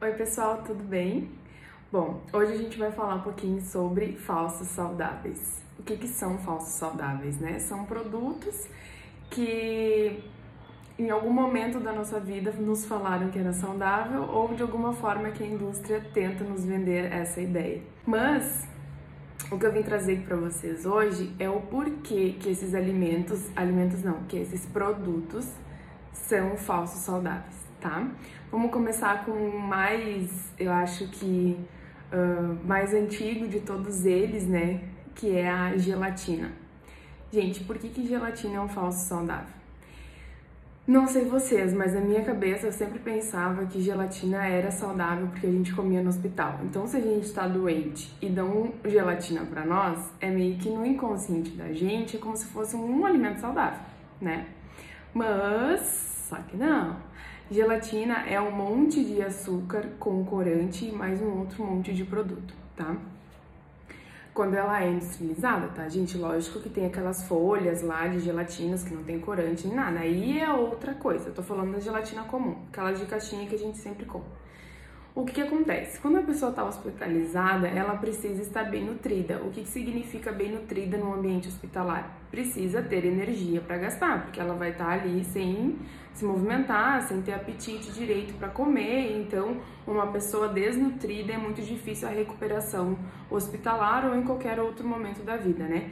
Oi, pessoal, tudo bem? Bom, hoje a gente vai falar um pouquinho sobre falsos saudáveis. O que, que são falsos saudáveis, né? São produtos que em algum momento da nossa vida nos falaram que era saudável ou de alguma forma que a indústria tenta nos vender essa ideia. Mas o que eu vim trazer para vocês hoje é o porquê que esses alimentos, alimentos não, que esses produtos são falsos saudáveis tá? Vamos começar com o mais, eu acho que uh, mais antigo de todos eles, né? Que é a gelatina. Gente, por que, que gelatina é um falso saudável? Não sei vocês, mas na minha cabeça eu sempre pensava que gelatina era saudável porque a gente comia no hospital. Então, se a gente tá doente e dão gelatina para nós, é meio que no inconsciente da gente, é como se fosse um alimento saudável, né? Mas, só que não. Gelatina é um monte de açúcar com corante e mais um outro monte de produto, tá? Quando ela é industrializada, tá, gente? Lógico que tem aquelas folhas lá de gelatinas que não tem corante nem nada. Aí é outra coisa. Eu tô falando da gelatina comum, aquela de caixinha que a gente sempre come. O que, que acontece? Quando a pessoa está hospitalizada, ela precisa estar bem nutrida. O que, que significa bem nutrida no ambiente hospitalar? Precisa ter energia para gastar, porque ela vai estar tá ali sem se movimentar, sem ter apetite direito para comer. Então, uma pessoa desnutrida é muito difícil a recuperação hospitalar ou em qualquer outro momento da vida, né?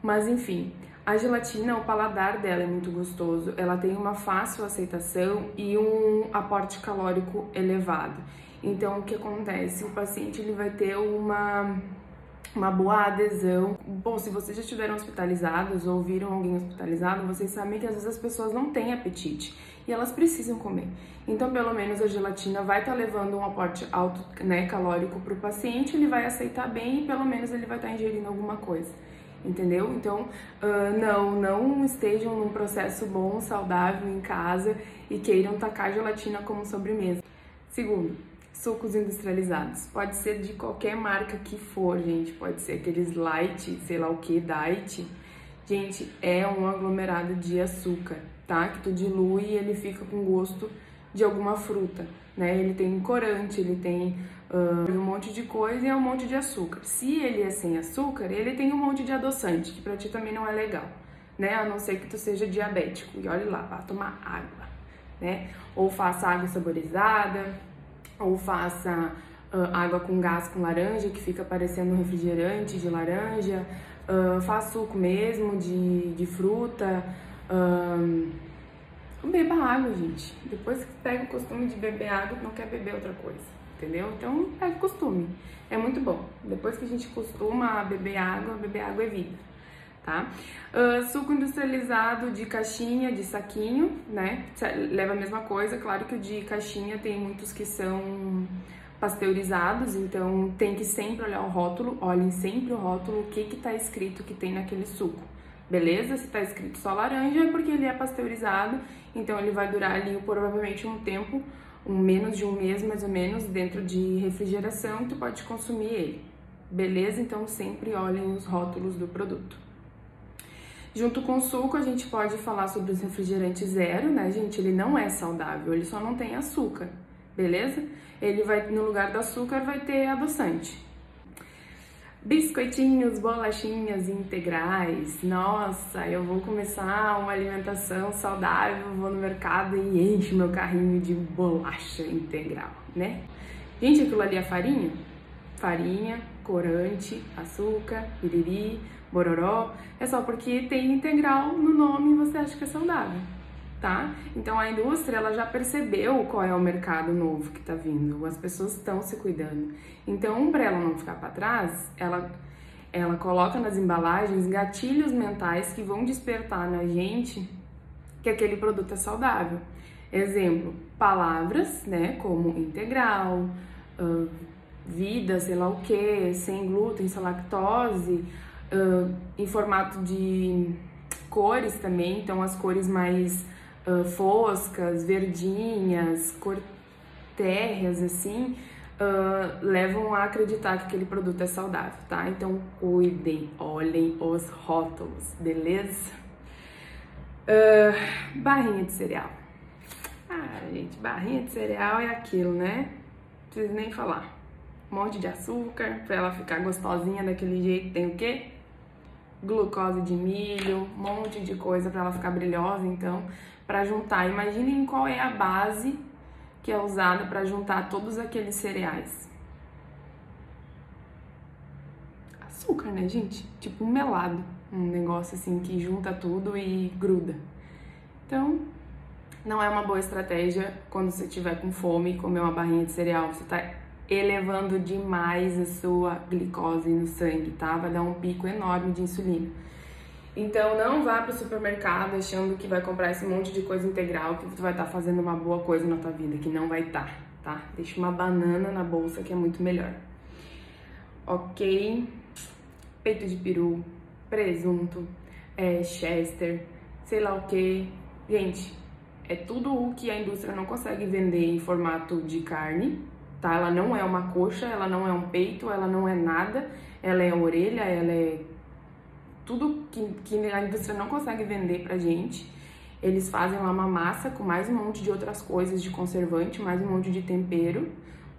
Mas enfim, a gelatina, o paladar dela é muito gostoso, ela tem uma fácil aceitação e um aporte calórico elevado. Então, o que acontece? O paciente ele vai ter uma uma boa adesão. Bom, se vocês já estiveram hospitalizados ou viram alguém hospitalizado, vocês sabem que às vezes as pessoas não têm apetite e elas precisam comer. Então, pelo menos a gelatina vai estar tá levando um aporte alto, né, calórico para o paciente, ele vai aceitar bem e pelo menos ele vai estar tá ingerindo alguma coisa. Entendeu? Então, uh, não, não estejam num processo bom, saudável em casa e queiram tacar gelatina como sobremesa. Segundo, sucos industrializados. Pode ser de qualquer marca que for, gente. Pode ser aqueles light, sei lá o que, diet. Gente, é um aglomerado de açúcar, tá? Que tu dilui e ele fica com gosto de alguma fruta, né? Ele tem corante, ele tem uh, um monte de coisa e é um monte de açúcar. Se ele é sem açúcar, ele tem um monte de adoçante, que pra ti também não é legal, né? A não ser que tu seja diabético. E olhe lá, vá tomar água, né? Ou faça água saborizada, ou faça uh, água com gás com laranja, que fica parecendo um refrigerante de laranja, uh, faça suco mesmo de, de fruta. Uh, beba água, gente. Depois que pega o costume de beber água, não quer beber outra coisa, entendeu? Então, o costume. É muito bom. Depois que a gente costuma beber água, beber água é vida tá? Uh, suco industrializado de caixinha, de saquinho, né? Leva a mesma coisa, claro que o de caixinha tem muitos que são pasteurizados, então tem que sempre olhar o rótulo, olhem sempre o rótulo, o que que tá escrito que tem naquele suco. Beleza? Se tá escrito só laranja é porque ele é pasteurizado, então ele vai durar ali provavelmente um tempo, um menos de um mês mais ou menos, dentro de refrigeração, tu pode consumir ele. Beleza? Então sempre olhem os rótulos do produto. Junto com o suco, a gente pode falar sobre os refrigerantes zero, né, gente? Ele não é saudável, ele só não tem açúcar, beleza? Ele vai, no lugar do açúcar, vai ter adoçante. Biscoitinhos, bolachinhas integrais. Nossa, eu vou começar uma alimentação saudável, vou no mercado e encho meu carrinho de bolacha integral, né? Gente, aquilo ali é farinha? Farinha, corante, açúcar, piriri, bororó, é só porque tem integral no nome e você acha que é saudável, tá? Então a indústria ela já percebeu qual é o mercado novo que tá vindo, as pessoas estão se cuidando. Então, para ela não ficar para trás, ela ela coloca nas embalagens gatilhos mentais que vão despertar na gente que aquele produto é saudável. Exemplo, palavras, né, como integral, uh, vida, sei lá o que, sem glúten, sem lactose, uh, em formato de cores também, então as cores mais uh, foscas, verdinhas, cor térreas, assim, uh, levam a acreditar que aquele produto é saudável, tá? Então cuidem, olhem os rótulos, beleza? barrinha de cereal. Ah, gente, barrinha de cereal é aquilo, né? preciso nem falar. Um monte de açúcar para ela ficar gostosinha daquele jeito. Tem o quê? Glucose de milho, um monte de coisa para ela ficar brilhosa. Então, para juntar, imaginem qual é a base que é usada para juntar todos aqueles cereais. Açúcar, né, gente? Tipo um melado, um negócio assim que junta tudo e gruda. Então, não é uma boa estratégia quando você estiver com fome e comer uma barrinha de cereal. Você está elevando demais a sua glicose no sangue, tá? Vai dar um pico enorme de insulina. Então não vá para o supermercado achando que vai comprar esse monte de coisa integral, que você vai estar tá fazendo uma boa coisa na tua vida, que não vai estar, tá, tá? Deixa uma banana na bolsa que é muito melhor. Ok? Peito de peru, presunto, é, chester, sei lá o que. Gente, é tudo o que a indústria não consegue vender em formato de carne, tá? Ela não é uma coxa, ela não é um peito, ela não é nada, ela é orelha, ela é tudo que, que a indústria não consegue vender pra gente. Eles fazem lá uma massa com mais um monte de outras coisas de conservante, mais um monte de tempero,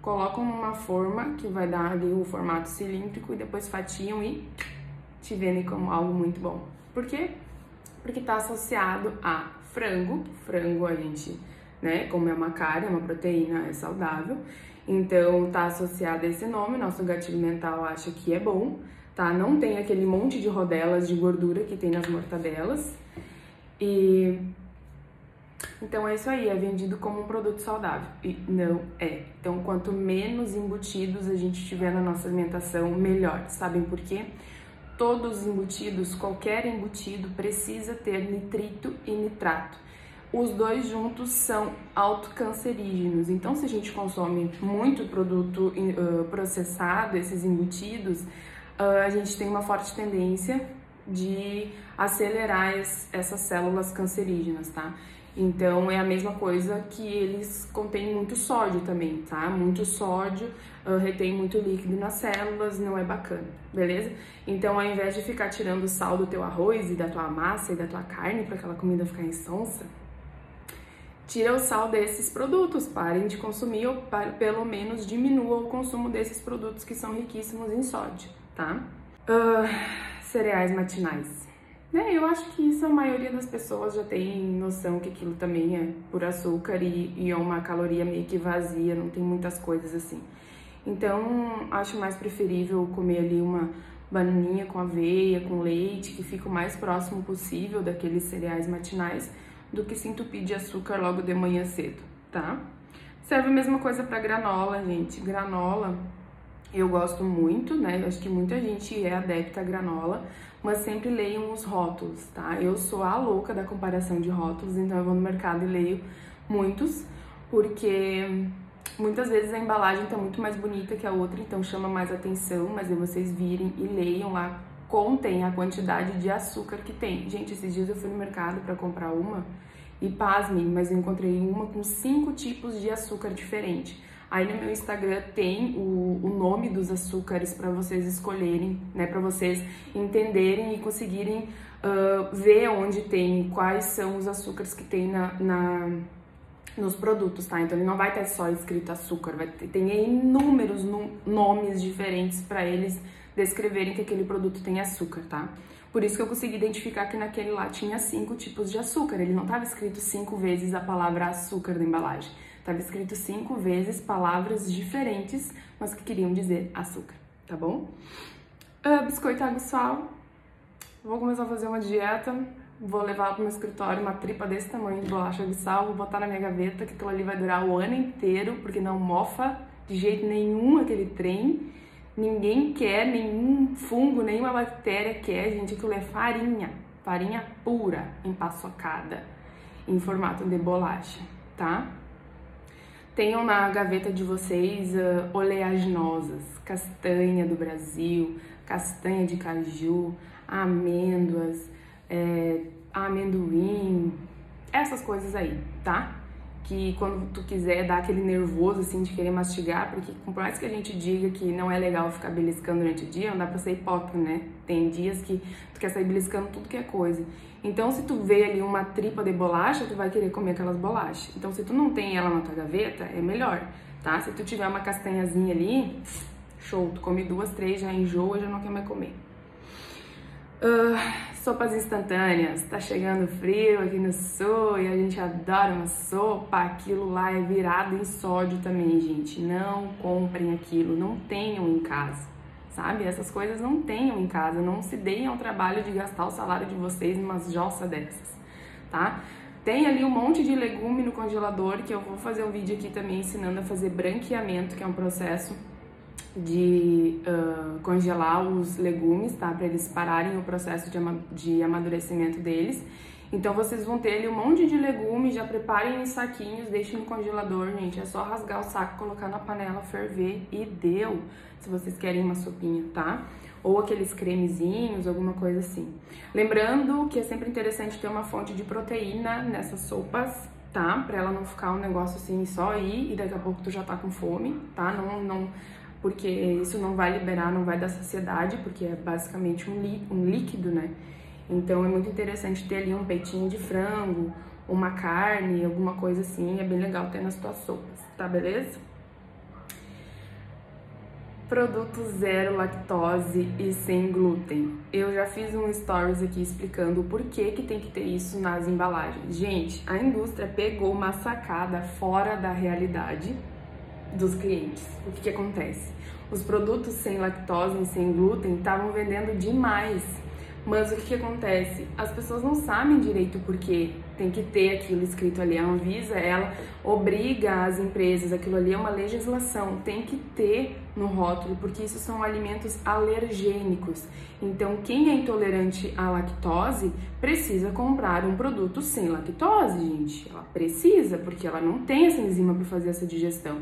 colocam numa forma que vai dar ali o formato cilíndrico e depois fatiam e te vendem como algo muito bom. Por quê? Porque está associado a frango. Frango a gente, né, como é uma carne, é uma proteína, é saudável. Então tá associado a esse nome, nosso gatilho mental acha que é bom, tá? Não tem aquele monte de rodelas de gordura que tem nas mortadelas. E então é isso aí, é vendido como um produto saudável. E não é. Então, quanto menos embutidos a gente tiver na nossa alimentação, melhor. Sabem por quê? todos os embutidos, qualquer embutido precisa ter nitrito e nitrato. Os dois juntos são autocancerígenos. Então, se a gente consome muito produto uh, processado, esses embutidos, uh, a gente tem uma forte tendência de acelerar es, essas células cancerígenas, tá? Então é a mesma coisa que eles contêm muito sódio também, tá? Muito sódio uh, retém muito líquido nas células, não é bacana, beleza? Então ao invés de ficar tirando sal do teu arroz e da tua massa e da tua carne para aquela comida ficar insonsa, tira o sal desses produtos, parem de consumir ou pelo menos diminua o consumo desses produtos que são riquíssimos em sódio, tá? Uh, cereais matinais. Né, eu acho que isso a maioria das pessoas já tem noção que aquilo também é por açúcar e, e é uma caloria meio que vazia, não tem muitas coisas assim. Então, acho mais preferível comer ali uma bananinha com aveia, com leite, que fica o mais próximo possível daqueles cereais matinais, do que se entupir de açúcar logo de manhã cedo, tá? Serve a mesma coisa para granola, gente. Granola eu gosto muito, né? Eu acho que muita gente é adepta à granola, mas sempre leiam os rótulos, tá? Eu sou a louca da comparação de rótulos, então eu vou no mercado e leio muitos, porque muitas vezes a embalagem tá muito mais bonita que a outra, então chama mais atenção, mas aí vocês virem e leiam lá, contem a quantidade de açúcar que tem. Gente, esses dias eu fui no mercado para comprar uma e pasmem, mas eu encontrei uma com cinco tipos de açúcar diferente. Aí no meu Instagram tem o, o nome dos açúcares para vocês escolherem, né? Para vocês entenderem e conseguirem uh, ver onde tem, quais são os açúcares que tem na, na nos produtos, tá? Então ele não vai ter só escrito açúcar, vai ter, tem inúmeros nomes diferentes para eles descreverem que aquele produto tem açúcar, tá? Por isso que eu consegui identificar que naquele lá tinha cinco tipos de açúcar. Ele não estava escrito cinco vezes a palavra açúcar na embalagem. Estava escrito cinco vezes palavras diferentes, mas que queriam dizer açúcar, tá bom? Uh, biscoito água e sal. Vou começar a fazer uma dieta. Vou levar para o meu escritório uma tripa desse tamanho de bolacha de sal. Vou botar na minha gaveta, que aquilo ali vai durar o ano inteiro, porque não mofa de jeito nenhum aquele trem. Ninguém quer, nenhum fungo, nenhuma bactéria quer, gente. Aquilo é farinha, farinha pura, empaçocada, em formato de bolacha, tá? Tenham na gaveta de vocês uh, oleaginosas, castanha do Brasil, castanha de caju, amêndoas, é, amendoim, essas coisas aí, tá? Que quando tu quiser dar aquele nervoso assim de querer mastigar, porque por mais que a gente diga que não é legal ficar beliscando durante o dia, não dá pra ser hipócrita, né? Tem dias que tu quer sair beliscando tudo que é coisa. Então, se tu vê ali uma tripa de bolacha, tu vai querer comer aquelas bolachas. Então, se tu não tem ela na tua gaveta, é melhor. tá? Se tu tiver uma castanhazinha ali, show, tu come duas, três, já enjoa, já não quer mais comer. Uh, sopas instantâneas, tá chegando frio aqui no sul e a gente adora uma sopa, aquilo lá é virado em sódio também, gente. Não comprem aquilo, não tenham em casa, sabe? Essas coisas não tenham em casa, não se deem ao trabalho de gastar o salário de vocês em umas jossas dessas, tá? Tem ali um monte de legume no congelador que eu vou fazer um vídeo aqui também ensinando a fazer branqueamento, que é um processo de uh, congelar os legumes, tá? Para eles pararem o processo de, ama de amadurecimento deles. Então vocês vão ter ali um monte de legumes, já preparem em saquinhos, deixem no congelador, gente. É só rasgar o saco, colocar na panela, ferver e deu. Se vocês querem uma sopinha, tá? Ou aqueles cremezinhos, alguma coisa assim. Lembrando que é sempre interessante ter uma fonte de proteína nessas sopas, tá? Pra ela não ficar um negócio assim só aí e daqui a pouco tu já tá com fome, tá? Não, não porque isso não vai liberar, não vai dar saciedade, porque é basicamente um, um líquido, né? Então é muito interessante ter ali um peitinho de frango, uma carne, alguma coisa assim, é bem legal ter nas tuas sopas, tá beleza? Produto zero lactose e sem glúten. Eu já fiz um stories aqui explicando o porquê que tem que ter isso nas embalagens. Gente, a indústria pegou uma sacada fora da realidade dos clientes. O que, que acontece? Os produtos sem lactose e sem glúten estavam vendendo demais. Mas o que, que acontece? As pessoas não sabem direito por que tem que ter aquilo escrito ali. A Anvisa, ela obriga as empresas, aquilo ali é uma legislação, tem que ter no rótulo, porque isso são alimentos alergênicos. Então, quem é intolerante à lactose precisa comprar um produto sem lactose, gente. Ela precisa, porque ela não tem essa enzima para fazer essa digestão.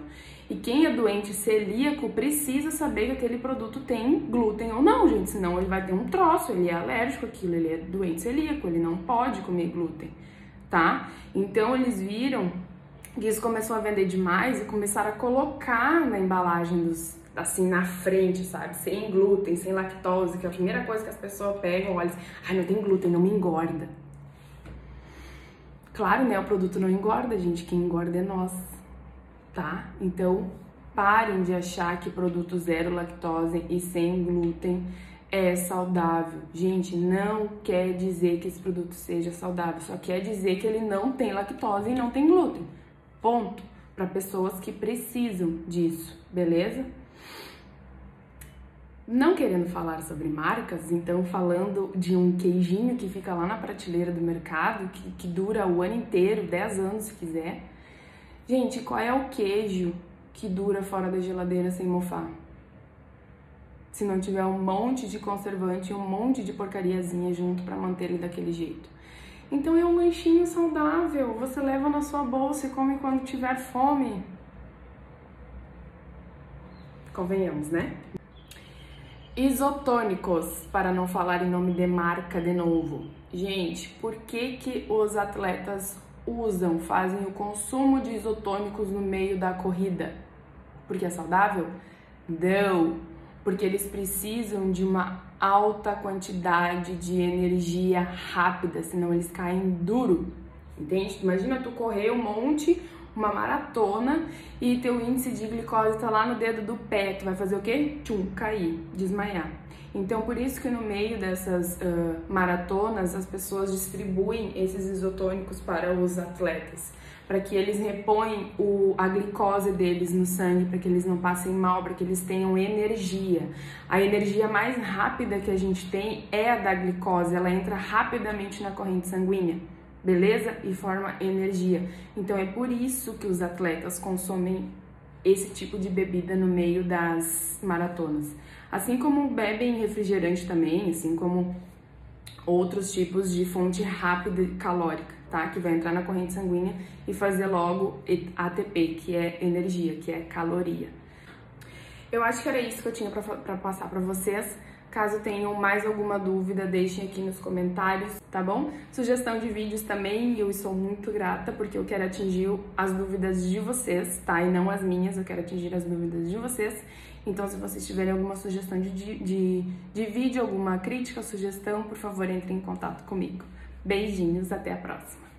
E quem é doente celíaco precisa saber que aquele produto tem glúten ou não, gente, senão ele vai ter um troço, ele é alérgico àquilo, ele é doente celíaco, ele não pode comer glúten, tá? Então eles viram que isso começou a vender demais e começaram a colocar na embalagem dos assim na frente, sabe? Sem glúten, sem lactose, que é a primeira coisa que as pessoas pegam, olham, ai, não tem glúten, não me engorda. Claro, né? O produto não engorda, gente, quem engorda é nós tá? Então, parem de achar que produto zero lactose e sem glúten é saudável. Gente, não quer dizer que esse produto seja saudável, só quer dizer que ele não tem lactose e não tem glúten. Ponto. Para pessoas que precisam disso, beleza? Não querendo falar sobre marcas, então falando de um queijinho que fica lá na prateleira do mercado, que, que dura o ano inteiro, 10 anos se quiser Gente, qual é o queijo que dura fora da geladeira sem mofar? Se não tiver um monte de conservante e um monte de porcariazinha junto para manter ele daquele jeito. Então é um lanchinho saudável. Você leva na sua bolsa e come quando tiver fome. Convenhamos, né? Isotônicos, para não falar em nome de marca de novo. Gente, por que que os atletas usam, fazem o consumo de isotônicos no meio da corrida. Porque é saudável? Não, porque eles precisam de uma alta quantidade de energia rápida, senão eles caem duro. Entende? Imagina tu correr um monte, uma maratona e teu índice de glicose tá lá no dedo do pé, tu vai fazer o quê? Tchum, cair, desmaiar. Então, por isso que no meio dessas uh, maratonas, as pessoas distribuem esses isotônicos para os atletas, para que eles repõem o, a glicose deles no sangue, para que eles não passem mal, para que eles tenham energia. A energia mais rápida que a gente tem é a da glicose, ela entra rapidamente na corrente sanguínea beleza? E forma energia. Então é por isso que os atletas consomem esse tipo de bebida no meio das maratonas. Assim como bebem refrigerante também, assim como outros tipos de fonte rápida e calórica, tá? Que vai entrar na corrente sanguínea e fazer logo ATP, que é energia, que é caloria. Eu acho que era isso que eu tinha para passar para vocês. Caso tenham mais alguma dúvida, deixem aqui nos comentários, tá bom? Sugestão de vídeos também, eu sou muito grata porque eu quero atingir as dúvidas de vocês, tá? E não as minhas, eu quero atingir as dúvidas de vocês. Então, se vocês tiverem alguma sugestão de, de, de vídeo, alguma crítica, sugestão, por favor, entre em contato comigo. Beijinhos, até a próxima!